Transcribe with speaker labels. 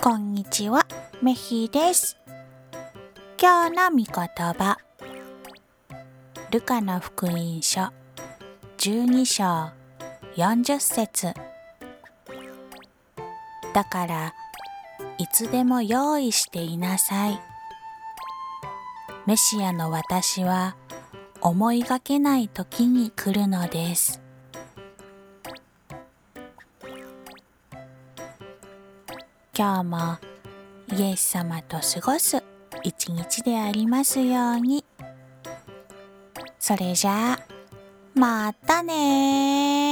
Speaker 1: こんにちは、メヒです。今日の御言葉。ルカの福音書12章40節だから、いつでも用意していなさい。メシアの私は思いがけない時に来るのです。今日もイエス様と過ごす一日でありますように。それじゃあ、またね。